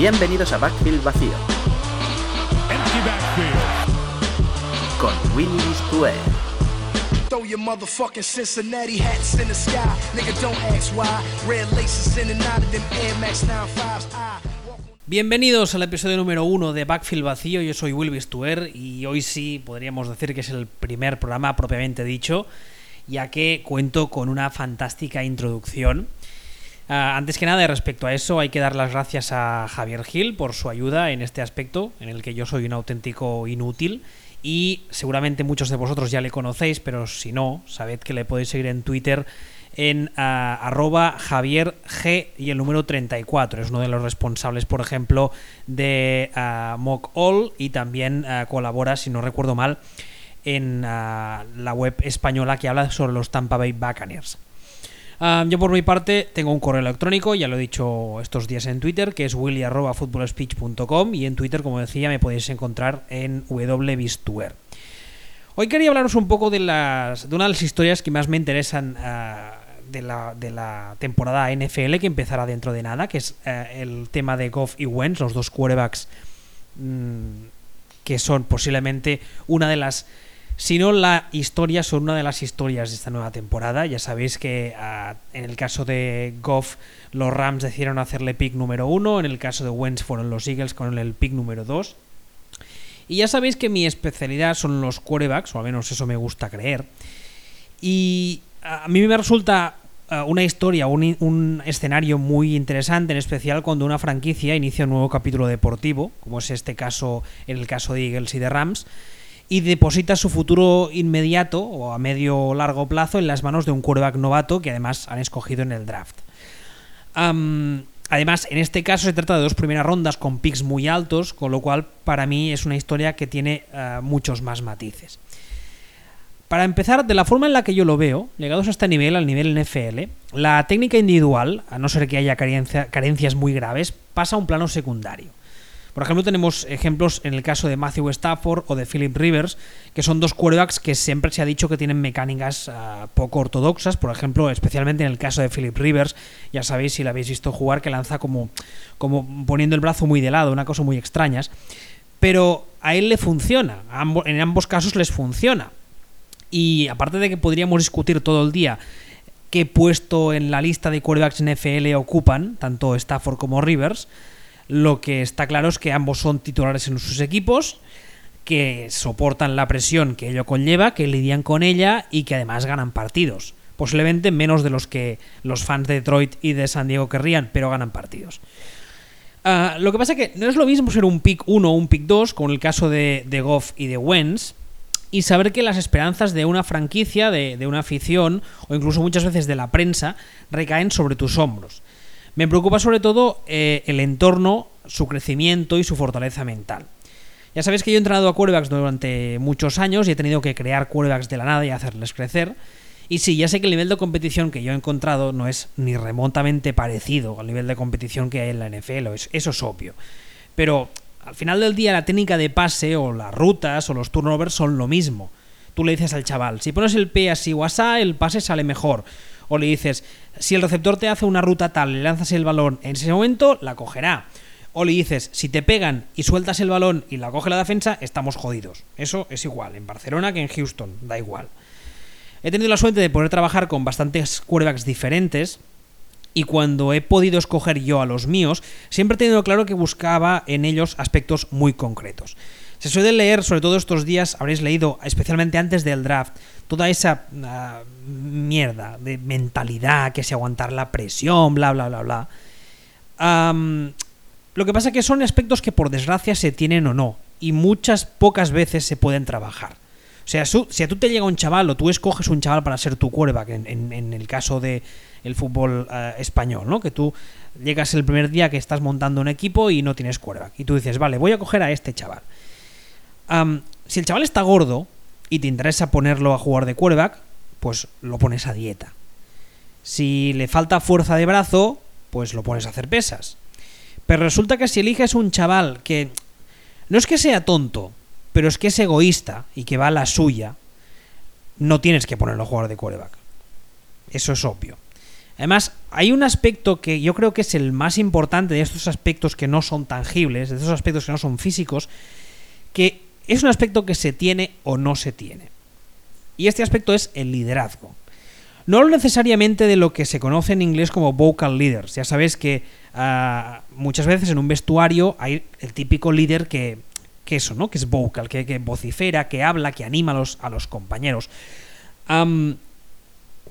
Bienvenidos a Backfield Vacío. Empty backfield. Con Willy Stuer. Throw your motherfucking Cincinnati hats in the sky. Nigga, don't ask why. Red laces in and out of them Air Max 95s. I walk on- Bienvenidos al episodio número uno de Backfield Vacío. Yo soy Will Bistuer y hoy sí podríamos decir que es el primer programa propiamente dicho, ya que cuento con una fantástica introducción. Ah, antes que nada, respecto a eso, hay que dar las gracias a Javier Gil por su ayuda en este aspecto, en el que yo soy un auténtico inútil. Y seguramente muchos de vosotros ya le conocéis, pero si no, sabed que le podéis seguir en Twitter en ah, arroba Javier G y el número 34. Es uno de los responsables, por ejemplo, de ah, Mock All y también colabora, si no recuerdo mal, en la web española que habla sobre los Tampa Bay Buccaneers. Ah, yo por mi parte tengo un correo electrónico, ya lo he dicho estos días en Twitter, que es willy.footballspeech.com y en Twitter, como decía, me podéis encontrar en wbistuer. Hoy quería hablaros un poco de, las, de una de las historias que más me interesan ah, de, la, de la temporada NFL que empezará dentro de nada, que es ah, el tema de Goff y Wentz, los dos quarterbacks mm, que son posiblemente una de las si no la historia, son una de las historias de esta nueva temporada. Ya sabéis que ah, en el caso de Goff, los Rams decidieron hacerle pick número uno. En el caso de Wentz fueron los Eagles con el pick número 2. Y ya sabéis que mi especialidad son los quarterbacks, o al menos eso me gusta creer. Y a mí me resulta ah, una historia, un escenario muy interesante, en especial cuando una franquicia inicia un nuevo capítulo deportivo, como es este caso en el caso de Eagles y de Rams, y deposita su futuro inmediato o a medio o largo plazo en las manos de un quarterback novato que además han escogido en el draft. Además, en este caso se trata de dos primeras rondas con picks muy altos, con lo cual para mí es una historia que tiene ah, muchos más matices. Para empezar, de la forma en la que yo lo veo, llegados a este nivel, al nivel NFL, la técnica individual, a no ser que haya carencia- carencias muy graves, pasa a un plano secundario. Por ejemplo, tenemos ejemplos en el caso de Matthew Stafford o de Philip Rivers, que son dos quarterbacks que siempre se ha dicho que tienen mecánicas ah, poco ortodoxas. Por ejemplo, especialmente en el caso de Philip Rivers, ya sabéis si lo habéis visto jugar, que lanza como, como poniendo el brazo muy de lado, una cosa muy extrañas. Pero a él le funciona, en ambos casos les funciona. Y aparte de que podríamos discutir todo el día qué puesto en la lista de quarterbacks NFL ocupan, tanto Stafford como Rivers, lo que está claro es que ambos son titulares en sus equipos, que soportan la presión que ello conlleva, que lidian con ella y que además ganan partidos. Posiblemente menos de los que los fans de Detroit y de San Diego querrían, pero ganan partidos. Ah, lo que pasa es que no es lo mismo ser un pick 1 o un pick 2, con el caso de, de Goff y de Wentz, y saber que las esperanzas de una franquicia, de, de una afición, o incluso muchas veces de la prensa, recaen sobre tus hombros. Me preocupa sobre todo eh, el entorno, su crecimiento y su fortaleza mental. Ya sabéis que yo he entrenado a quarterbacks durante muchos años y he tenido que crear quarterbacks de la nada y hacerles crecer. Y sí, ya sé que el nivel de competición que yo he encontrado no es ni remotamente parecido al nivel de competición que hay en la NFL, es- eso es obvio. Pero al final del día la técnica de pase o las rutas o los turnovers son lo mismo. Tú le dices al chaval, si pones el pie así o asá, el pase sale mejor. O le dices, si el receptor te hace una ruta tal, le lanzas el balón, en ese momento la cogerá. O le dices, si te pegan y sueltas el balón y la coge la defensa, estamos jodidos. Eso es igual, en Barcelona que en Houston, da igual. He tenido la suerte de poder trabajar con bastantes quarterbacks diferentes y cuando he podido escoger yo a los míos, siempre he tenido claro que buscaba en ellos aspectos muy concretos. Se suele leer, sobre todo estos días, habréis leído, especialmente antes del draft, toda esa ah, mierda de mentalidad, que se aguantar la presión, bla, bla, bla, bla. Lo que pasa es que son aspectos que por desgracia se tienen o no, y muchas pocas veces se pueden trabajar. O sea, si a tú te llega un chaval o tú escoges un chaval para ser tu quarterback, en, el caso de el fútbol eh, español, ¿no? Que tú llegas el primer día que estás montando un equipo y no tienes quarterback. Y tú dices, vale, voy a coger a este chaval. Si el chaval está gordo y te interesa ponerlo a jugar de quarterback, pues lo pones a dieta. Si le falta fuerza de brazo, pues lo pones a hacer pesas. Pero resulta que si eliges un chaval que no es que sea tonto, pero es que es egoísta y que va a la suya, no tienes que ponerlo a jugar de quarterback. Eso es obvio. Además, hay un aspecto que yo creo que es el más importante de estos aspectos que no son tangibles, de estos aspectos que no son físicos, que es un aspecto que se tiene o no se tiene. Y este aspecto es el liderazgo. No necesariamente de lo que se conoce en inglés como vocal leaders. Ya sabes que ah, muchas veces en un vestuario hay el típico líder que, que eso, ¿no? Que es vocal, que, vocifera, que habla, que anima a los, a los compañeros.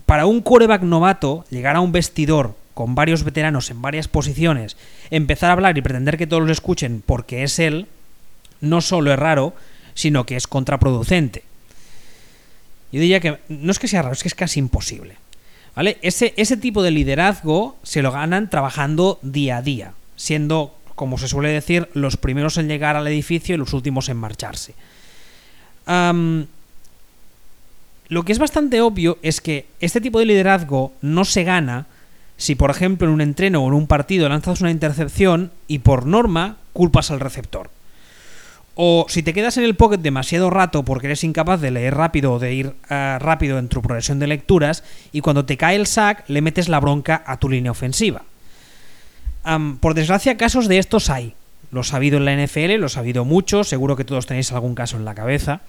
para un quarterback novato, llegar a un vestidor con varios veteranos en varias posiciones, empezar a hablar y pretender que todos lo escuchen porque es él, no solo es raro, sino que es contraproducente. Yo diría que no es que sea raro, es que es casi imposible. ¿Vale? Ese, ese tipo de liderazgo se lo ganan trabajando día a día, siendo, como se suele decir, los primeros en llegar al edificio y los últimos en marcharse. lo que es bastante obvio es que este tipo de liderazgo no se gana si, por ejemplo, en un entreno o en un partido lanzas una intercepción y por norma culpas al receptor. O si te quedas en el pocket demasiado rato porque eres incapaz de leer rápido o de ir eh, rápido en tu progresión de lecturas y cuando te cae el sack le metes la bronca a tu línea ofensiva. por desgracia casos de estos hay. Los ha habido en la NFL, los ha habido muchos, seguro que todos tenéis algún caso en la cabeza.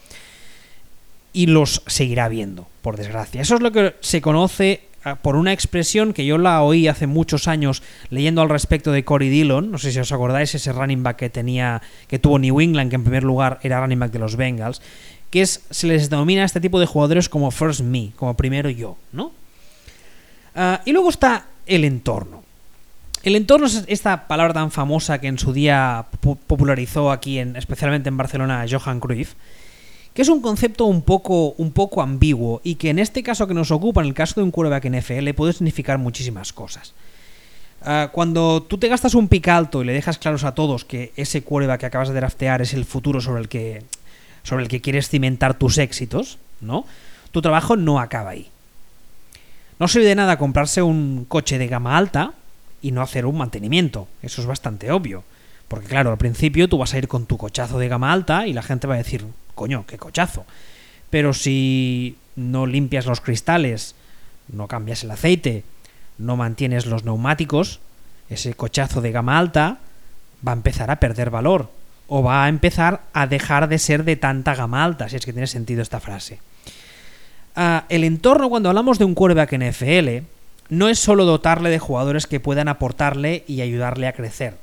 Y los seguirá viendo, por desgracia. Eso es lo que se conoce por una expresión que yo la oí hace muchos años leyendo al respecto de Cory Dillon, no sé si os acordáis, ese running back que tenía, que tuvo New England, que en primer lugar era running back de los Bengals, que es, se les denomina a este tipo de jugadores como first me, como primero yo, ¿no? Ah, y luego está el entorno. El entorno es esta palabra tan famosa que en su día popularizó aquí, en, especialmente en Barcelona, Johan Cruyff, que es un concepto un poco, un poco ambiguo y que en este caso que nos ocupa, en el caso de un quarterback NFL, puede significar muchísimas cosas. Ah, cuando tú te gastas un pick alto y le dejas claros a todos que ese quarterback que acabas de draftear es el futuro sobre el que, sobre el que quieres cimentar tus éxitos, ¿no? Tu trabajo no acaba ahí. No sirve de nada comprarse un coche de gama alta y no hacer un mantenimiento. Eso es bastante obvio. Porque claro, al principio tú vas a ir con tu cochazo de gama alta y la gente va a decir, coño, qué cochazo. Pero si no limpias los cristales, no cambias el aceite, no mantienes los neumáticos, ese cochazo de gama alta va a empezar a perder valor o va a empezar a dejar de ser de tanta gama alta, si es que tiene sentido esta frase. Ah, el entorno cuando hablamos de un quarterback en FL no es solo dotarle de jugadores que puedan aportarle y ayudarle a crecer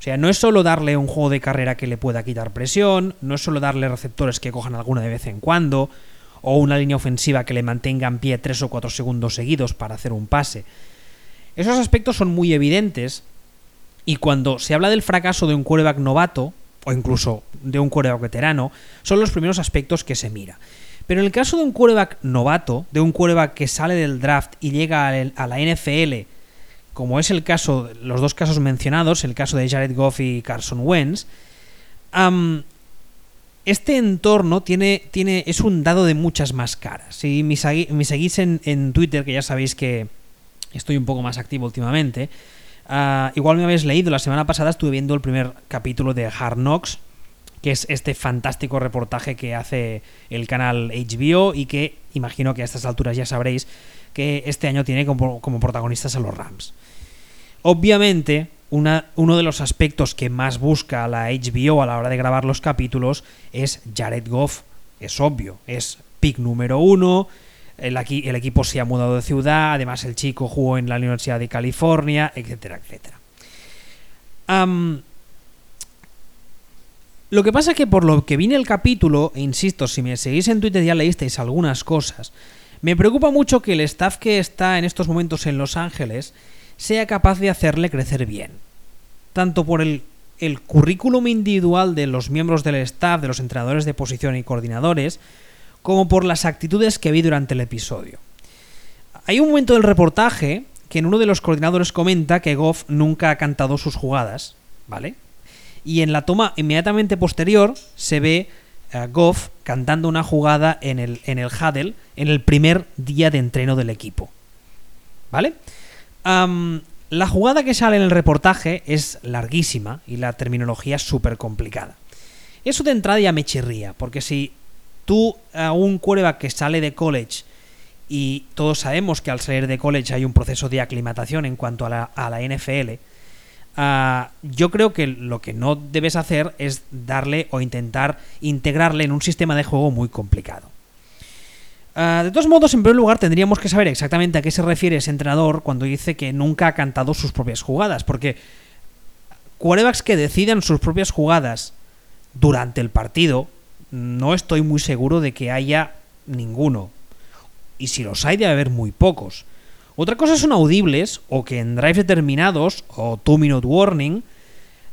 o sea, no es solo darle un juego de carrera que le pueda quitar presión, no es solo darle receptores que cojan alguna de vez en cuando, o una línea ofensiva que le mantenga en pie 3 o 4 segundos seguidos para hacer un pase. Esos aspectos son muy evidentes y cuando se habla del fracaso de un quarterback novato, o incluso de un quarterback veterano, son los primeros aspectos que se mira. Pero en el caso de un quarterback novato, de un quarterback que sale del draft y llega a la NFL como es el caso, los dos casos mencionados, el caso de Jared Goff y Carson Wentz, este entorno tiene, tiene, es un dado de muchas más caras. Si me, seguís en, Twitter, que ya sabéis que estoy un poco más activo últimamente, ah, igual me habéis leído, la semana pasada estuve viendo el primer capítulo de Hard Knocks, que es este fantástico reportaje que hace el canal HBO y que imagino que a estas alturas ya sabréis que este año tiene como, como protagonistas a los Rams. Obviamente, uno de los aspectos que más busca la HBO a la hora de grabar los capítulos es Jared Goff. Es obvio, es pick número uno. El, el equipo se ha mudado de ciudad, además el chico jugó en la Universidad de California, etcétera, etcétera. lo que pasa es que por lo que viene el capítulo, insisto, si me seguís en Twitter ya leísteis algunas cosas, me preocupa mucho que el staff que está en estos momentos en Los Ángeles sea capaz de hacerle crecer bien. Tanto por el, currículum individual de los miembros del staff, de los entrenadores de posición y coordinadores, como por las actitudes que vi durante el episodio. Hay un momento del reportaje que en uno de los coordinadores comenta que Goff nunca ha cantado sus jugadas, ¿vale? Y en la toma inmediatamente posterior se ve Goff cantando una jugada en el, en el huddle en el primer día de entreno del equipo. ¿Vale? la jugada que sale en el reportaje es larguísima y la terminología es súper complicada. Eso de entrada ya me chirría, porque si tú a un quarterback que sale de college y todos sabemos que al salir de college hay un proceso de aclimatación en cuanto a la, a la NFL, ah, yo creo que lo que no debes hacer es darle o intentar integrarle en un sistema de juego muy complicado. Ah, de todos modos, en primer lugar, tendríamos que saber exactamente a qué se refiere ese entrenador cuando dice que nunca ha cantado sus propias jugadas, porque quarterbacks que decidan sus propias jugadas durante el partido, no estoy muy seguro de que haya ninguno. Y si los hay, debe haber muy pocos. Otra cosa son audibles, o que en drives determinados, o two minute warning,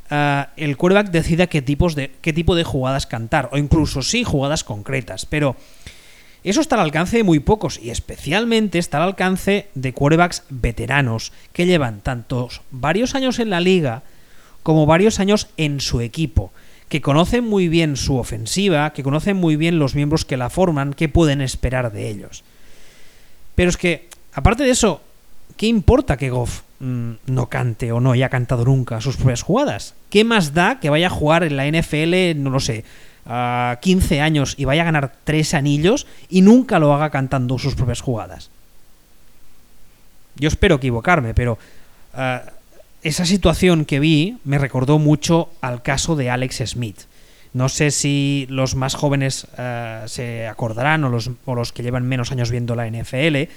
ah, el quarterback decida qué, tipos de, qué tipo de jugadas cantar, o incluso sí jugadas concretas, pero eso está al alcance de muy pocos y especialmente está al alcance de quarterbacks veteranos que llevan tantos varios años en la liga como varios años en su equipo, que conocen muy bien su ofensiva, que conocen muy bien los miembros que la forman, qué pueden esperar de ellos. Pero es que, aparte de eso, ¿qué importa que Goff mm, no cante o no haya cantado nunca sus propias jugadas? ¿Qué más da que vaya a jugar en la NFL, no lo sé, a 15 años y vaya a ganar tres anillos y nunca lo haga cantando sus propias jugadas. Yo espero equivocarme, pero ah, esa situación que vi me recordó mucho al caso de Alex Smith. No sé si los más jóvenes ah, se acordarán o los, o los que llevan menos años viendo la NFL,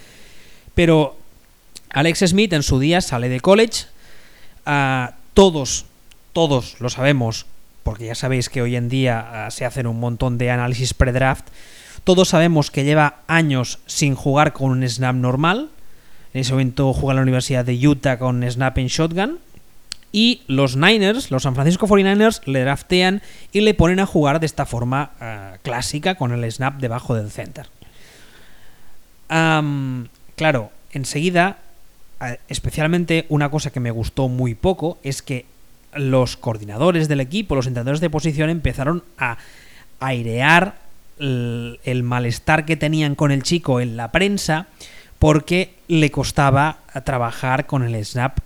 pero Alex Smith en su día sale de college, ah, todos, todos lo sabemos, porque ya sabéis que hoy en día ah, se hacen un montón de análisis pre-draft, todos sabemos que lleva años sin jugar con un snap normal. En ese momento juega en la Universidad de Utah con snap en shotgun. Y los Niners, los San Francisco 49ers, le draftean y le ponen a jugar de esta forma ah, clásica con el snap debajo del center. Claro, enseguida, especialmente una cosa que me gustó muy poco es que los coordinadores del equipo, los entrenadores de posición empezaron a airear el, malestar que tenían con el chico en la prensa porque le costaba trabajar con el snap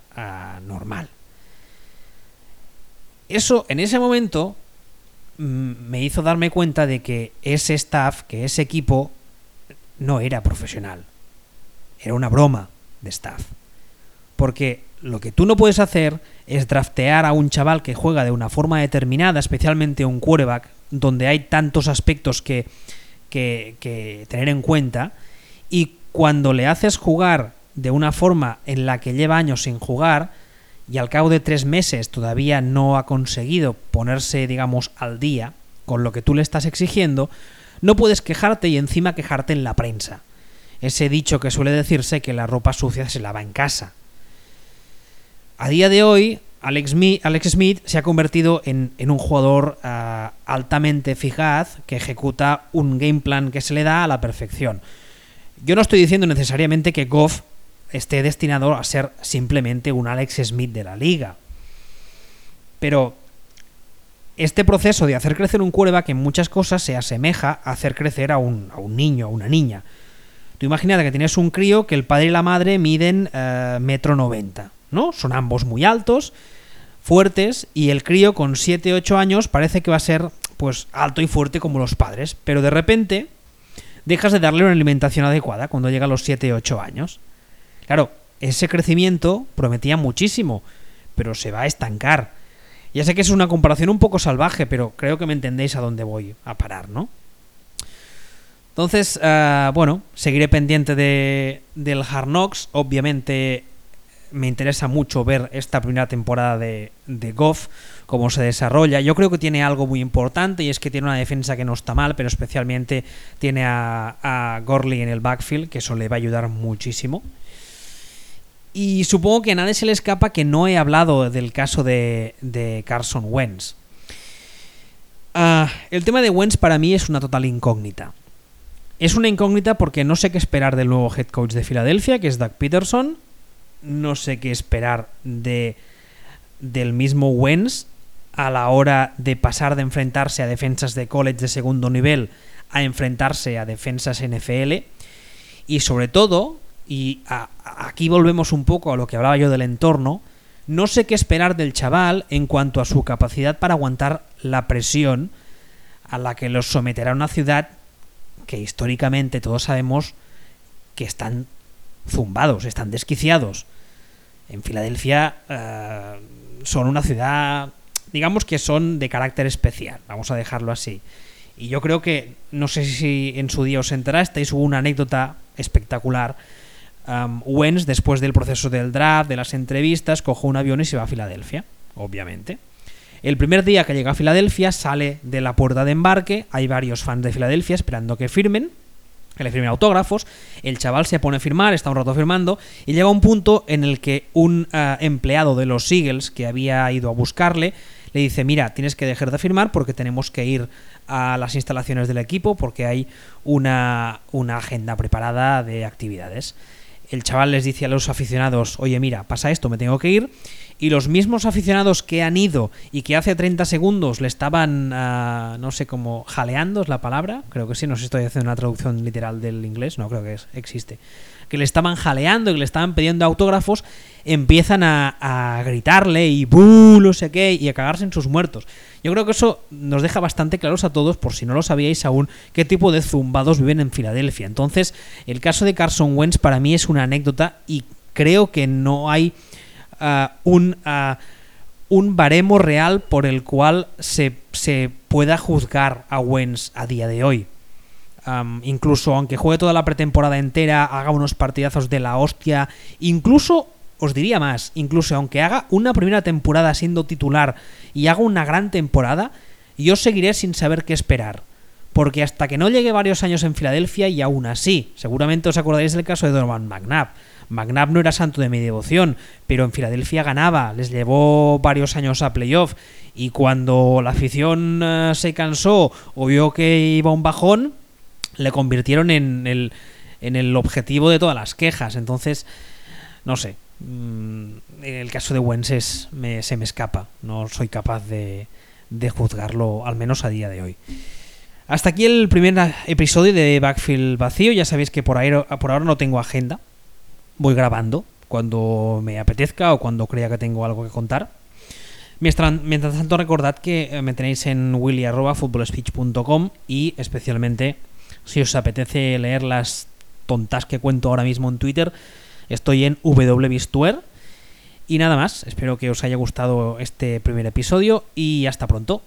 normal. Eso en ese momento mm, me hizo darme cuenta de que ese staff, que ese equipo, no era profesional. Era una broma de staff. Porque lo que tú no puedes hacer es draftear a un chaval que juega de una forma determinada, especialmente un quarterback, donde hay tantos aspectos que, que, tener en cuenta, y cuando le haces jugar de una forma en la que lleva años sin jugar, y al cabo de tres meses todavía no ha conseguido ponerse, digamos, al día con lo que tú le estás exigiendo, no puedes quejarte y encima quejarte en la prensa. Ese dicho que suele decirse que la ropa sucia se lava en casa. A día de hoy, Alex, Smith se ha convertido en, un jugador ah, altamente eficaz que ejecuta un game plan que se le da a la perfección. Yo no estoy diciendo necesariamente que Goff esté destinado a ser simplemente un Alex Smith de la liga. Pero este proceso de hacer crecer un quarterback en muchas cosas se asemeja a hacer crecer a un, a un niño, a una niña. Tú imagínate que tienes un crío que el padre y la madre miden uh, metro noventa. ¿no? Son ambos muy altos, fuertes, y el crío con 7-8 años parece que va a ser pues alto y fuerte como los padres, pero de repente dejas de darle una alimentación adecuada cuando llega a los 7-8 años. Claro, ese crecimiento prometía muchísimo, pero se va a estancar. Ya sé que es una comparación un poco salvaje, pero creo que me entendéis a dónde voy a parar, ¿no? Entonces, ah, bueno, seguiré pendiente de, del Hard Knocks. Obviamente, me interesa mucho ver esta primera temporada de, de Goff, cómo se desarrolla. Yo creo que tiene algo muy importante y es que tiene una defensa que no está mal, pero especialmente tiene a, a Gorley en el backfield, que eso le va a ayudar muchísimo. Y supongo que a nadie se le escapa que no he hablado del caso de, de Carson Wentz. Ah, el tema de Wentz para mí es una total incógnita. Es una incógnita porque no sé qué esperar del nuevo head coach de Filadelfia, que es Doug Peterson. No sé qué esperar de del mismo Wens a la hora de pasar de enfrentarse a defensas de college de segundo nivel a enfrentarse a defensas NFL y sobre todo y aquí volvemos un poco a lo que hablaba yo del entorno no sé qué esperar del chaval en cuanto a su capacidad para aguantar la presión a la que los someterá una ciudad que históricamente todos sabemos que están zumbados, están desquiciados. En Filadelfia eh, son una ciudad, digamos que son de carácter especial, vamos a dejarlo así. Y yo creo que, no sé si en su día os enterasteis, hubo una anécdota espectacular. Um, después del proceso del draft, de las entrevistas, coge un avión y se va a Filadelfia, obviamente. El primer día que llega a Filadelfia, sale de la puerta de embarque, hay varios fans de Filadelfia esperando que firmen, que le firmen autógrafos, el chaval se pone a firmar, está un rato firmando, y llega un punto en el que un uh, empleado de los Eagles que había ido a buscarle le dice, mira, tienes que dejar de firmar porque tenemos que ir a las instalaciones del equipo porque hay una agenda preparada de actividades. El chaval les dice a los aficionados, oye, mira, pasa esto, me tengo que ir. Y los mismos aficionados que han ido y que hace 30 segundos le estaban, uh, no sé cómo, jaleando es la palabra, creo que sí, no sé si estoy haciendo una traducción literal del inglés, no creo que existe que le estaban jaleando y le estaban pidiendo autógrafos, empiezan a, a gritarle y ¡buh! no sé qué, y a cagarse en sus muertos. Yo creo que eso nos deja bastante claros a todos, por si no lo sabíais aún, qué tipo de zumbados viven en Filadelfia. Entonces, el caso de Carson Wentz para mí es una anécdota y creo que no hay un, un baremo real por el cual se, se pueda juzgar a Wentz a día de hoy. Incluso aunque juegue toda la pretemporada entera, haga unos partidazos de la hostia, incluso, os diría más, incluso aunque haga una primera temporada siendo titular y haga una gran temporada, yo seguiré sin saber qué esperar. Porque hasta que no llegue varios años en Filadelfia y aún así, seguramente os acordaréis del caso de Donovan McNabb. McNabb no era santo de mi devoción, pero en Filadelfia ganaba, les llevó varios años a playoff y cuando la afición uh, se cansó o vio que iba un bajón, le convirtieron en el, en el objetivo de todas las quejas. Entonces, no sé. En el caso de Wentz me, se me escapa. No soy capaz de, de juzgarlo, al menos a día de hoy. Hasta aquí el primer episodio de Backfield Vacío. Ya sabéis que por, ahí, por ahora no tengo agenda. Voy grabando cuando me apetezca o cuando crea que tengo algo que contar. Mientras, tanto, recordad que me tenéis en willy.footballspeech.com y especialmente si os apetece leer las tontas que cuento ahora mismo en Twitter, estoy en wbistuer. Y nada más, espero que os haya gustado este primer episodio y hasta pronto.